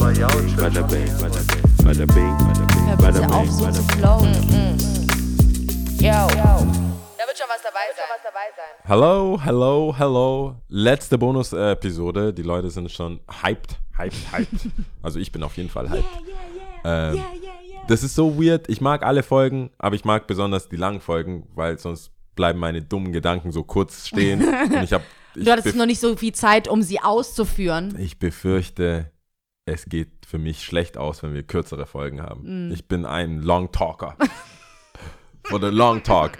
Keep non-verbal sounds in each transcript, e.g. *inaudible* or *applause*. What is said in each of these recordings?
Bada bing, bada bing, bada bing, auf, bing, so zu bing. flowen. Yo. Da wird schon was dabei sein. Hello, hello, hello. Letzte Bonus-Episode. Die Leute sind schon hyped, hyped, hyped. *laughs* Also ich bin auf jeden Fall hyped. Ähm, Das ist so weird. Ich mag alle Folgen, aber ich mag besonders die langen Folgen, weil sonst bleiben meine dummen Gedanken so kurz stehen. *laughs* Und ich habe ich, Du hattest noch nicht so viel Zeit, um sie auszuführen. ich befürchte, es geht für mich schlecht aus, wenn wir kürzere Folgen haben. Mm. Ich bin ein Long Talker. *laughs* For the Long Talk.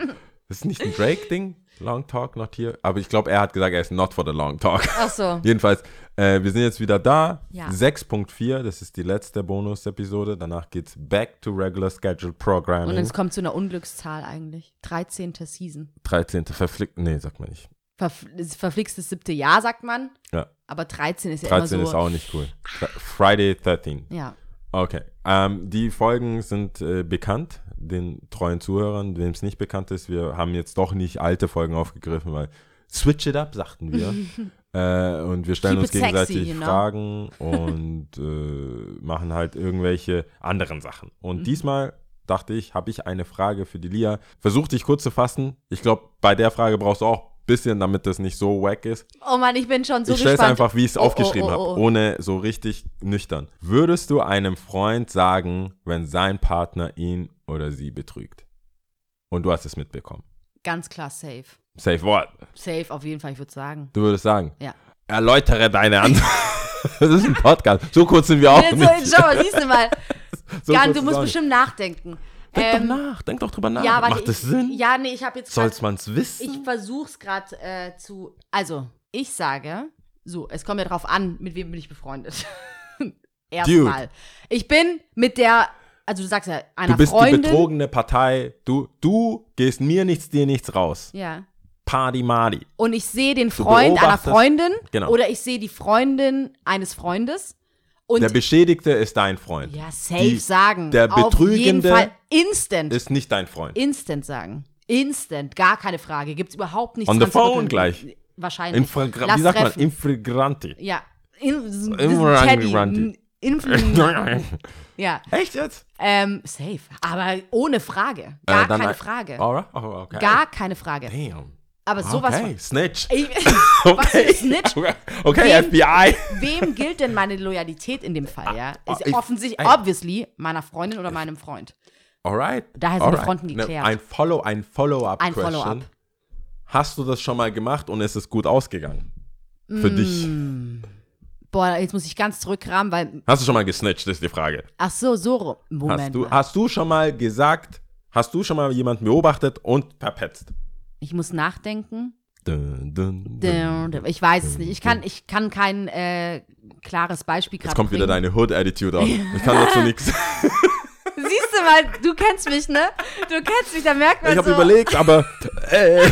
Das ist nicht ein Drake-Ding? Long Talk, not here. Aber ich glaube, er hat gesagt, er ist not for the Long Talk. Ach so. *laughs* Jedenfalls, äh, wir sind jetzt wieder da. Ja. 6.4, das ist die letzte Bonus-Episode. Danach geht's back to regular scheduled Und programming. es kommt zu einer Unglückszahl eigentlich. 13. Season. 13. verflickt. Nee, sagt man nicht. Verf verflixtes siebte Jahr, sagt man. Ja, Aber 13 ist ja 13 immer ist so. auch nicht cool. Friday 13. Ja. Okay. Ähm, die Folgen sind äh, bekannt, den treuen Zuhörern. Wem es nicht bekannt ist, wir haben jetzt doch nicht alte Folgen aufgegriffen, weil switch it up, sagten wir. *laughs* äh, und wir stellen Keep uns it sexy, gegenseitig you know? Fragen und äh, machen halt irgendwelche anderen Sachen. Und Mhm. diesmal dachte ich, habe ich eine Frage für die Lia. Versuch dich kurz zu fassen. Ich glaube, bei der Frage brauchst du auch bisschen, damit das nicht so wack ist Oh Mann, ich bin schon so ich stelle es einfach, wie ich es Oh, aufgeschrieben oh, oh, habe, oh. ohne so richtig nüchtern. Würdest du einem Freund sagen, wenn sein Partner ihn oder sie betrügt? Und du hast es mitbekommen. Ganz klar safe. Safe Wort. Safe auf jeden Fall, ich würde sagen. Du würdest sagen. Ja. Erläutere deine Antwort. *laughs* das ist ein Podcast. So kurz sind wir auch Jetzt, nicht. schau mal, siehst du mal. *laughs* So Jan, du musst bestimmt nachdenken. Denk Ähm, doch nach. Denk doch drüber nach. Ja, Macht das ich, Sinn? Ja, nee, ich habe jetzt Soll's grad- man's wissen? Ich versuch's gerade äh, zu. Also, ich sage, so, es kommt ja drauf an, mit wem bin ich befreundet. *laughs* Erstmal. Ich bin mit der, also du sagst ja, einer du bist Freundin. die betrogene Partei. Du, du gehst mir nichts, dir nichts raus. Ja. Party Madi. Und ich sehe den Freund einer Freundin Genau. oder ich sehe die Freundin eines Freundes. Und Der Beschädigte ist dein Freund. ja, safe Die- sagen. der Auf jeden Betrügende Fall instant. Ist nicht dein Freund. instant sagen. Instant, gar keine Frage. Gibt's überhaupt nichts On the phone gleich. Wahrscheinlich. Infragra Lass wie sagt man? treffen. Infragranti. Ja. In, Infragranti. *laughs* Ja. Echt jetzt? Ähm, safe. Aber ohne Frage. Gar Äh, keine ein- Frage. Alright. Oh, okay. Gar keine Frage. Damn. Aber sowas okay. von. Snitch. *laughs* Was Okay. ist Snitch? Okay, Wem- FBI. Wem gilt denn meine Loyalität in dem Fall, ja? Ist ah, ich- offensichtlich, ey. obviously, meiner Freundin oder meinem Freund. Alright. Daher sind die Alright. Fronten Ne, geklärt. Ein Follow, ein Follow-up Ein. Follow-up. Hast du das schon mal gemacht und ist es gut ausgegangen? Für dich. Mm. Boah, jetzt muss ich ganz zurückkramen, weil. Hast du schon mal gesnitcht, ist die Frage. Ach so, so rum. Moment. Hast du, mal. hast du schon mal gesagt, hast du schon mal jemanden beobachtet und verpetzt? Ich muss nachdenken. Dun, dun, dun. Ich weiß es nicht. Ich kann, ich kann kein äh, klares Beispiel gerade Jetzt kommt wieder bringen. deine Hood-Attitude aus. *laughs* Ich kann dazu nichts. *laughs* Siehst du mal, du kennst mich, ne? Du kennst mich, da merkt man Ich habe so. überlegt, aber *laughs* äh,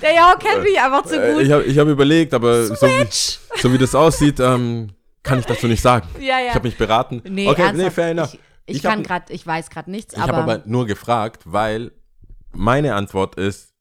Der Jao kennt mich einfach zu äh, gut. ich habe ich hab überlegt, aber so wie, so wie das aussieht, ähm, kann ich dazu nicht sagen. Ja, ja. Ich habe mich beraten. Nee, okay, nee, fair enough. Ich, ich, Ich kann gerade, ich weiß gerade nichts, Ich habe aber nur gefragt, weil meine Antwort ist,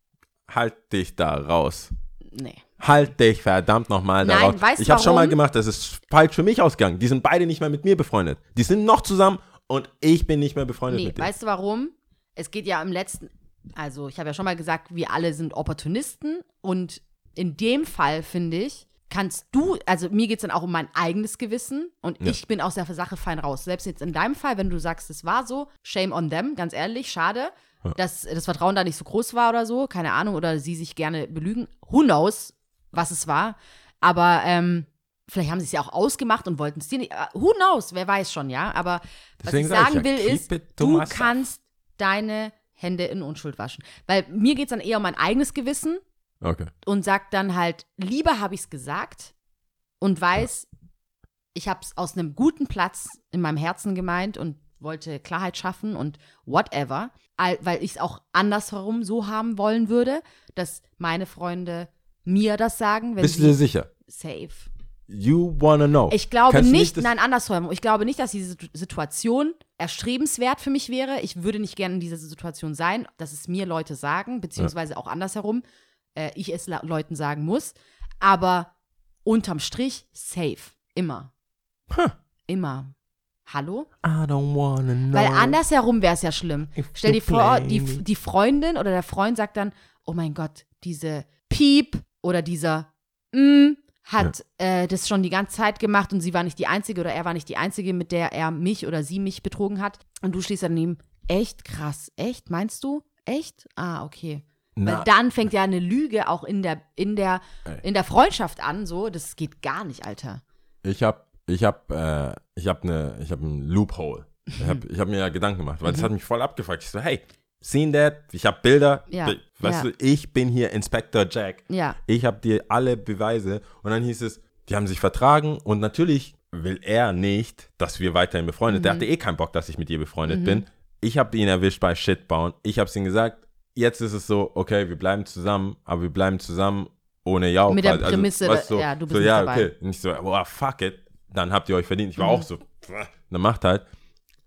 halt dich da raus. nee. Halt dich verdammt nochmal da Nein, raus. weißt du ich habe schon mal gemacht, das ist falsch für mich ausgegangen. Die sind beide nicht mehr mit mir befreundet. Die sind noch zusammen und ich bin nicht mehr befreundet Nee, mit denen. weißt du warum? Es geht ja im letzten, also ich habe ja schon mal gesagt, wir alle sind Opportunisten und in dem Fall finde ich, kannst du, also mir geht es dann auch um mein eigenes Gewissen und Ja. ich bin aus der Sache fein raus. Selbst jetzt in deinem Fall, wenn du sagst, es war so, shame on them, ganz ehrlich, schade, dass das Vertrauen da nicht so groß war oder so, keine Ahnung, oder sie sich gerne belügen. Who knows, was es war. Aber ähm, vielleicht haben sie es ja auch ausgemacht und wollten es dir nicht. äh, Who knows, wer weiß schon, ja. Aber Deswegen was ich sag ich sagen ja, will, keep ist, du kannst deine Hände in Unschuld waschen. Weil mir geht es dann eher um mein eigenes Gewissen Okay. und sag dann halt, lieber habe ich es gesagt und weiß, ich habe es aus einem guten Platz in meinem Herzen gemeint und wollte Klarheit schaffen und whatever, weil ich es auch andersherum so haben wollen würde, dass meine Freunde mir das sagen, wenn Bist du dir sicher? safe. You wanna know. Ich glaube Kannst nicht, das- nein, andersherum. Ich glaube nicht, dass diese Situ- Situation erstrebenswert für mich wäre. Ich würde nicht gerne in dieser Situation sein, dass es mir Leute sagen, beziehungsweise auch andersherum, äh, ich es Leuten sagen muss. Aber unterm Strich safe. Immer. Immer. Hallo? I don't wanna know. Weil andersherum wäre es ja schlimm. Stell dir vor, die, die Freundin oder der Freund sagt dann, oh mein Gott, diese Piep oder dieser mm hat äh, das schon die ganze Zeit gemacht und sie war nicht die Einzige oder er war nicht die Einzige, mit der er mich oder sie mich betrogen hat. Und du stehst daneben, echt krass, echt, meinst du? Echt? Ah, okay. Na, Weil dann fängt ja eine Lüge auch in der, in der, in der Freundschaft an, so, das geht gar nicht, Alter. Ich hab, ich hab, äh, ich hab ne, ich hab ein Loophole. Ich hab, ich hab mir ja Gedanken gemacht, weil das hat mich voll abgefuckt. Ich so, hey, seen that? Ich hab Bilder. Ja, Weißt ja. du, ich bin hier Inspector Jack. Ja. Ich hab dir alle Beweise. Und dann hieß es, die haben sich vertragen und natürlich will er nicht, dass wir weiterhin befreundet. Mhm. Der hatte eh keinen Bock, dass ich mit ihr befreundet bin. Ich hab ihn erwischt bei Shitbauen. Ich hab's ihm gesagt. Jetzt ist es so, okay, wir bleiben zusammen, aber wir bleiben zusammen ohne Jau. Mit der quasi. Prämisse, weißt du, ja, du bist so, nicht ja, dabei. okay. Und ich so, oh, fuck it. Dann habt ihr euch verdient. Ich war Mhm. auch so, dann macht halt.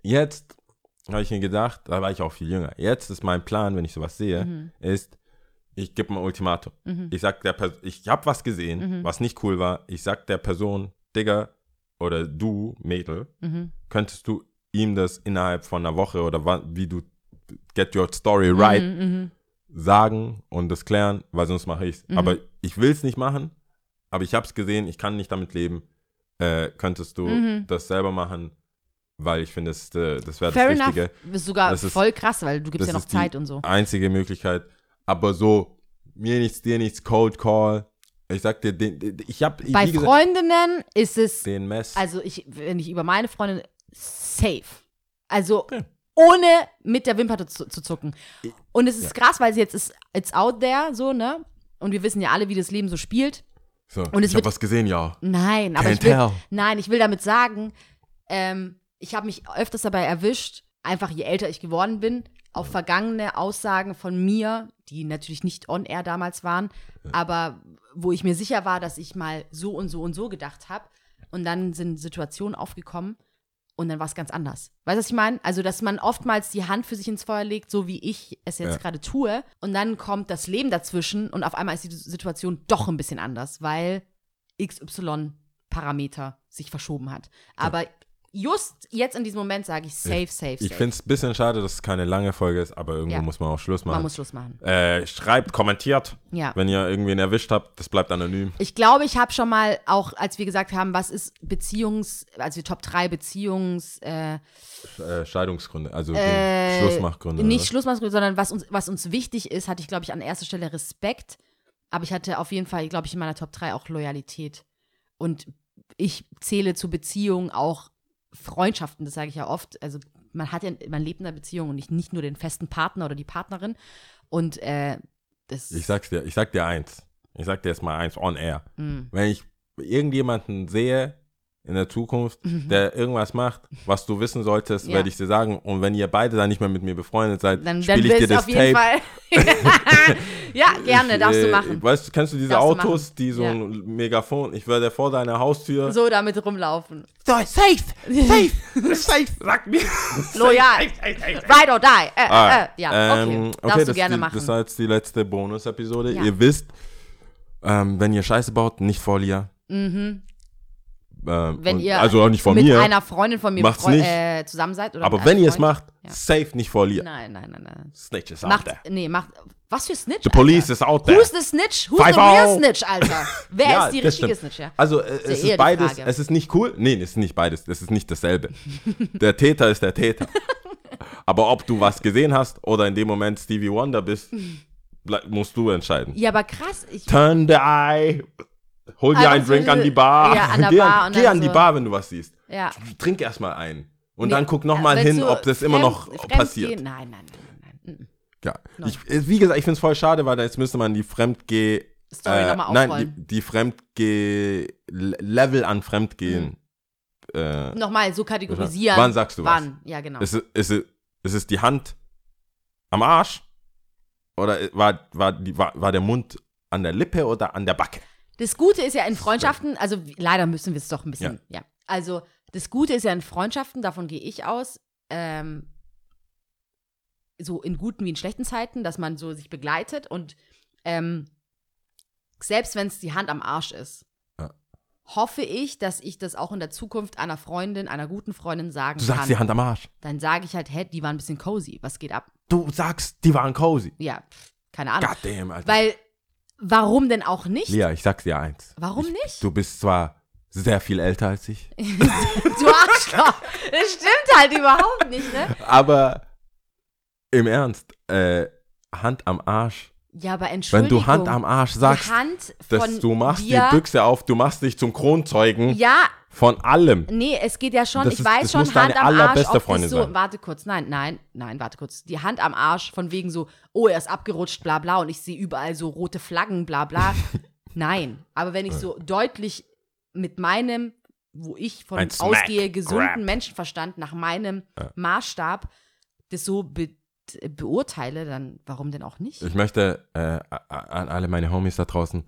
Jetzt habe ich mir gedacht, da war ich auch viel jünger. Jetzt ist mein Plan, wenn ich sowas sehe, Mhm. ist, ich gebe ein Ultimatum. Ich sag der Person, ich habe was gesehen, Mhm. was nicht cool war. Ich sag der Person, Digga, oder du, Mädel, Mhm. könntest du ihm das innerhalb von einer Woche oder wann, wie du get your story right Mhm, mhm. sagen und das klären, weil sonst mache ich es. Mhm. Aber ich will es nicht machen, aber ich habe es gesehen, ich kann nicht damit leben. Äh, könntest du Mhm. das selber machen, weil ich finde, das, äh, das wäre das enough. Richtige. Ist sogar Das ist- voll krass, weil du gibst ja noch Zeit und so. Einzige Möglichkeit. Aber so, mir nichts, dir nichts, Cold Call. Ich sag dir, den, den, ich habe Bei Freundinnen ist es, den Mess. also ich, wenn ich über meine Freundin, safe. Also Okay. ohne mit der Wimper zu, zu zucken. Und es ist krass, weil sie jetzt ist, it's out there, so, ne? Und wir wissen ja alle, wie das Leben so spielt. So, und ich habe was gesehen, ja. Nein, aber ich will, tell. nein, ich will damit sagen, ähm, ich habe mich öfters dabei erwischt, einfach je älter ich geworden bin, auf vergangene Aussagen von mir, die natürlich nicht on air damals waren, aber wo ich mir sicher war, dass ich mal so und so und so gedacht habe. Und dann sind Situationen aufgekommen und dann war es ganz anders. Weißt du, was ich meine? Also, dass man oftmals die Hand für sich ins Feuer legt, so wie ich es jetzt Ja. gerade tue, und dann kommt das Leben dazwischen und auf einmal ist die Situation doch ein bisschen anders, weil XY-Parameter sich verschoben hat. Aber just jetzt in diesem Moment sage ich safe, safe, safe. Ich finde es ein bisschen schade, dass es keine lange Folge ist, aber irgendwo Ja. muss man auch Schluss Man machen. muss Schluss machen. Äh, schreibt, kommentiert, Ja. wenn ihr irgendwen erwischt habt. Das bleibt anonym. Ich glaube, ich habe schon mal, auch als wir gesagt haben, was ist Beziehungs-, also Top 3 Beziehungs-, äh, Äh, Scheidungsgründe, also Äh, Schlussmachgründe. nicht? Schlussmachgründe, sondern was uns, was uns wichtig ist, hatte ich, glaube ich, an erster Stelle Respekt. Aber ich hatte auf jeden Fall, glaube ich, in meiner Top 3 auch Loyalität. Und ich zähle zu Beziehungen auch Freundschaften, das sage ich ja oft. Also man hat ja, man lebt in einer Beziehung und nicht, nicht nur den festen Partner oder die Partnerin. Und äh, das Ich sag's dir, ich sag dir eins. Ich sag dir jetzt mal eins on air. Mm. Wenn ich irgendjemanden sehe in der Zukunft, der irgendwas macht, was du wissen solltest, Mhm. Ja. werde ich dir sagen. Und wenn ihr beide dann nicht mehr mit mir befreundet seid, dann, spiele ich dir willst du das auf jeden Tape. Fall. *laughs* ja, gerne, Ich, darfst du äh, machen. Weißt du, kennst du diese Darfst du Autos, machen. die so Ja. ein Megafon, ich werde vor deiner Haustür. So damit rumlaufen. So, safe, safe, *laughs* safe, sag mir. Loyal. Ride or die. Äh, Ah, äh, ja, okay. ähm, Darfst du das, gerne die, machen. Das war jetzt die letzte Bonus-Episode. Ja. Ihr wisst, ähm, wenn ihr Scheiße baut, nicht vor Lia. Mhm. Ähm, Wenn und- ihr also auch nicht vor mit mir. einer Freundin von mir Macht's nicht. Äh, zusammen seid. Oder aber wenn ihr es macht, Ja. safe nicht Lia. Nein, nein, nein, nein. Snitch is out there. nee, macht, was für Snitch? The police Alter? is out there. Who's the Snitch? Who's Five the real out. Snitch, Alter? *laughs* Wer Ja, ist die richtige stimmt. Snitch, ja? Also äh, es ja eher ist beides, Frage. es ist nicht cool. Nee, es ist nicht beides, es ist nicht dasselbe. *laughs* der Täter ist der Täter. *laughs* Aber ob du was gesehen hast oder in dem Moment Stevie Wonder bist, musst du entscheiden. Ja, aber krass. Turn the eye. Hol dir Ah, einen Drink ist- an die Bar. ja, an der geh Bar an, geh an die so- Bar, wenn du was siehst. ja. Trink erstmal ein. Und Nee, dann guck nochmal äh, hin, ob das immer noch fremd- fremd passiert. gehen? Nein, nein, nein, nein, nein. Ja. Ich, äh, wie gesagt, ich finde es voll schade, weil jetzt müsste man die Fremdgeh. Story äh, nochmal nein, aufrollen. die, die Fremdgeh-Level an Fremdgehen. Äh, Nochmal so kategorisieren. Wann sagst du was? Wann, ja, genau. ist, es, ist, es, ist es die Hand am Arsch? Oder war, war, die, war, war der Mund an der Lippe oder an der Backe? Das Gute ist ja in Freundschaften, also leider müssen wir es doch ein bisschen, ja. Also das Gute ist ja in Freundschaften, davon gehe ich aus, ähm, so in guten wie in schlechten Zeiten, dass man so sich begleitet und ähm, selbst wenn es die Hand am Arsch ist, Ja. hoffe ich, dass ich das auch in der Zukunft einer Freundin, einer guten Freundin sagen Du sagst kann. die Hand am Arsch. Dann sage ich halt, hä, die waren ein bisschen cozy. Was geht ab? Du sagst, die waren cozy. Ja, keine Ahnung. Goddamn, Alter. Weil, warum denn auch nicht? Lia, ich sag's dir eins. Warum ich, nicht? Du bist zwar sehr viel älter als ich, *laughs* Du Arschloch. Das stimmt halt überhaupt nicht, ne? aber im Ernst, äh, Hand am Arsch. Ja, aber Wenn Entschuldigung. du Hand am Arsch sagst, dass du machst dir, die Büchse auf, du machst dich zum Kronzeugen Ja, von allem. nee, es geht ja schon, Das ich ist- weiß das schon, muss deine Hand am Arsch, allerbeste ob Freundin so, sein. warte kurz, nein, nein, nein, warte kurz. Die Hand am Arsch von wegen so, oh, er ist abgerutscht, bla bla, und ich sehe überall so rote Flaggen, bla bla. *laughs* nein, aber wenn ich so deutlich mit meinem, wo ich von Ein Smack, ausgehe, gesunden Grab. Menschenverstand nach meinem Ja. Maßstab das so be beurteile, dann warum denn auch nicht? Ich möchte äh, an alle meine Homies da draußen,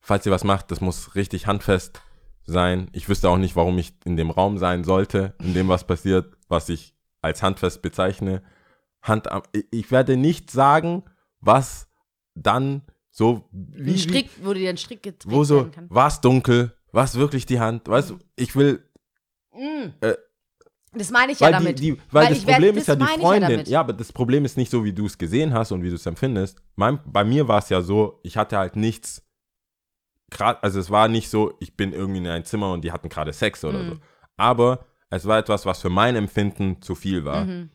falls ihr was macht, das muss richtig handfest sein. Ich wüsste auch nicht, warum ich in dem Raum sein sollte, in dem was passiert, was ich als handfest bezeichne. Hand am, ich- werde nicht sagen, was dann so wie, Ein Strick, wo dir ein Strick getreten wo so war es dunkel, war es wirklich die Hand, weißt du, ich will Mm. Äh, das meine ich ja damit. die, die, weil, Weil das ich werd- Problem das ist ja die ja Freundin. damit. Ja, aber das Problem ist nicht so, wie du es gesehen hast und wie du es empfindest. Mein, bei mir war es ja so, ich hatte halt nichts, grad, also es war nicht so, ich bin irgendwie in ein Zimmer und die hatten gerade Sex oder Mhm. so. Aber es war etwas, was für mein Empfinden zu viel war. Mhm.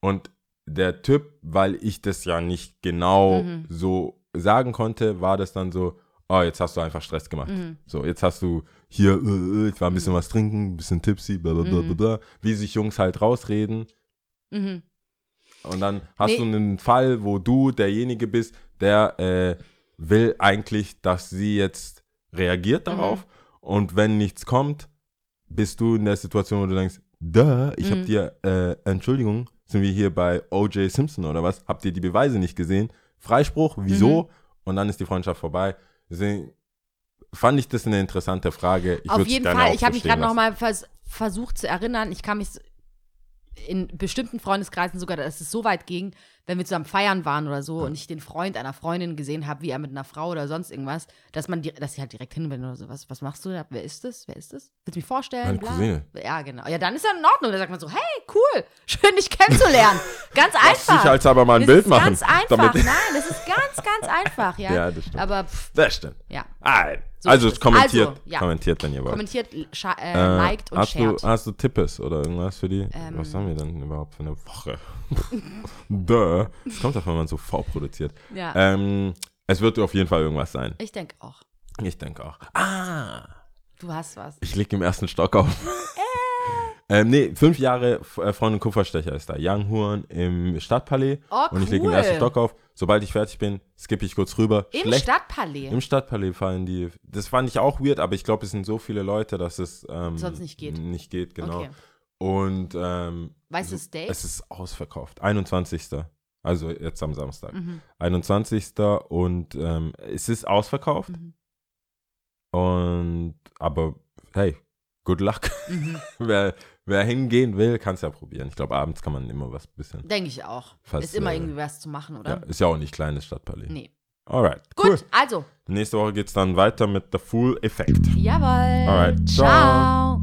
Und der Typ, weil ich das ja nicht genau Mhm. so sagen konnte, war das dann so, oh, jetzt hast du einfach Stress gemacht. Mhm. So, jetzt hast du hier, äh, äh, ich war ein bisschen was trinken, ein bisschen tipsy, bla bla bla bla, Mhm. bla, wie sich Jungs halt rausreden. Mhm. Und dann hast Nee. du einen Fall, wo du derjenige bist, der äh, will eigentlich, dass sie jetzt reagiert Mhm. darauf. Und wenn nichts kommt, bist du in der Situation, wo du denkst, da, ich hab Mhm. dir, äh, Entschuldigung, sind wir hier bei O.J. Simpson oder was? Habt ihr die Beweise nicht gesehen? Freispruch, wieso? Mhm. Und dann ist die Freundschaft vorbei. Deswegen fand ich das eine interessante Frage. Ich Auf jeden Fall, ich habe mich gerade nochmal vers versucht zu erinnern, ich kann mich in bestimmten Freundeskreisen sogar, dass es so weit ging, wenn wir zusammen feiern waren oder so und ich den Freund einer Freundin gesehen habe, wie er mit einer Frau oder sonst irgendwas, dass man, dass sie halt direkt hinwendet oder so, was, was machst du da? Wer ist das? Wer ist das? Willst du mich vorstellen? Meine Bla. Cousine. Ja, genau. Ja, dann ist ja in Ordnung. Da sagt man so, hey, cool, *laughs* schön dich kennenzulernen. Ganz Lass einfach. dich als aber mal ein das Bild ist machen. ganz einfach. Nein, das ist ganz, ganz einfach, ja. *laughs* Ja, das stimmt. Aber pff, Das stimmt. ja. Alright. So also es. kommentiert, Also, ja. kommentiert, wenn ihr wollt. Kommentiert, äh, Äh, liked und hast shared. du, hast du Tippes oder irgendwas für die? Ähm. Was haben wir denn überhaupt für eine Woche? *laughs* Duh. Das kommt doch, wenn man so vorproduziert. ja. Ähm, es wird auf jeden Fall irgendwas sein. Ich denke auch. Ich denke auch. Ah, Du hast was. ich leg im ersten Stock auf. Ähm, nee, fünf Jahre äh, Freund und Kupferstecher ist da. Young Horn im Stadtpalais. Oh, Und ich lege im cool. ersten Stock auf. Sobald ich fertig bin, skippe ich kurz rüber. Im Schlecht- Stadtpalais. Im Stadtpalais fallen die. Das fand ich auch weird, aber ich glaube, es sind so viele Leute, dass es ähm, Sonst nicht geht. Nicht geht, genau. Okay. Und ähm, Weißt du so- Date? es ist ausverkauft. 21. Also jetzt am Samstag. Mhm. 21. Und ähm, es ist ausverkauft. Mhm. Und aber hey, good luck. Mhm. *laughs* wer, wer hingehen will, kann es ja probieren. Ich glaube, abends kann man immer was bisschen. Denke ich auch. Fast, ist immer äh, irgendwie was zu machen, Ja, oder? ist ja auch nicht kleines Stadtpalais. Nee. Alright. Gut, Cool. also. Nächste Woche geht es dann weiter mit The Full Effect. Jawohl. Alright, ciao. Ciao.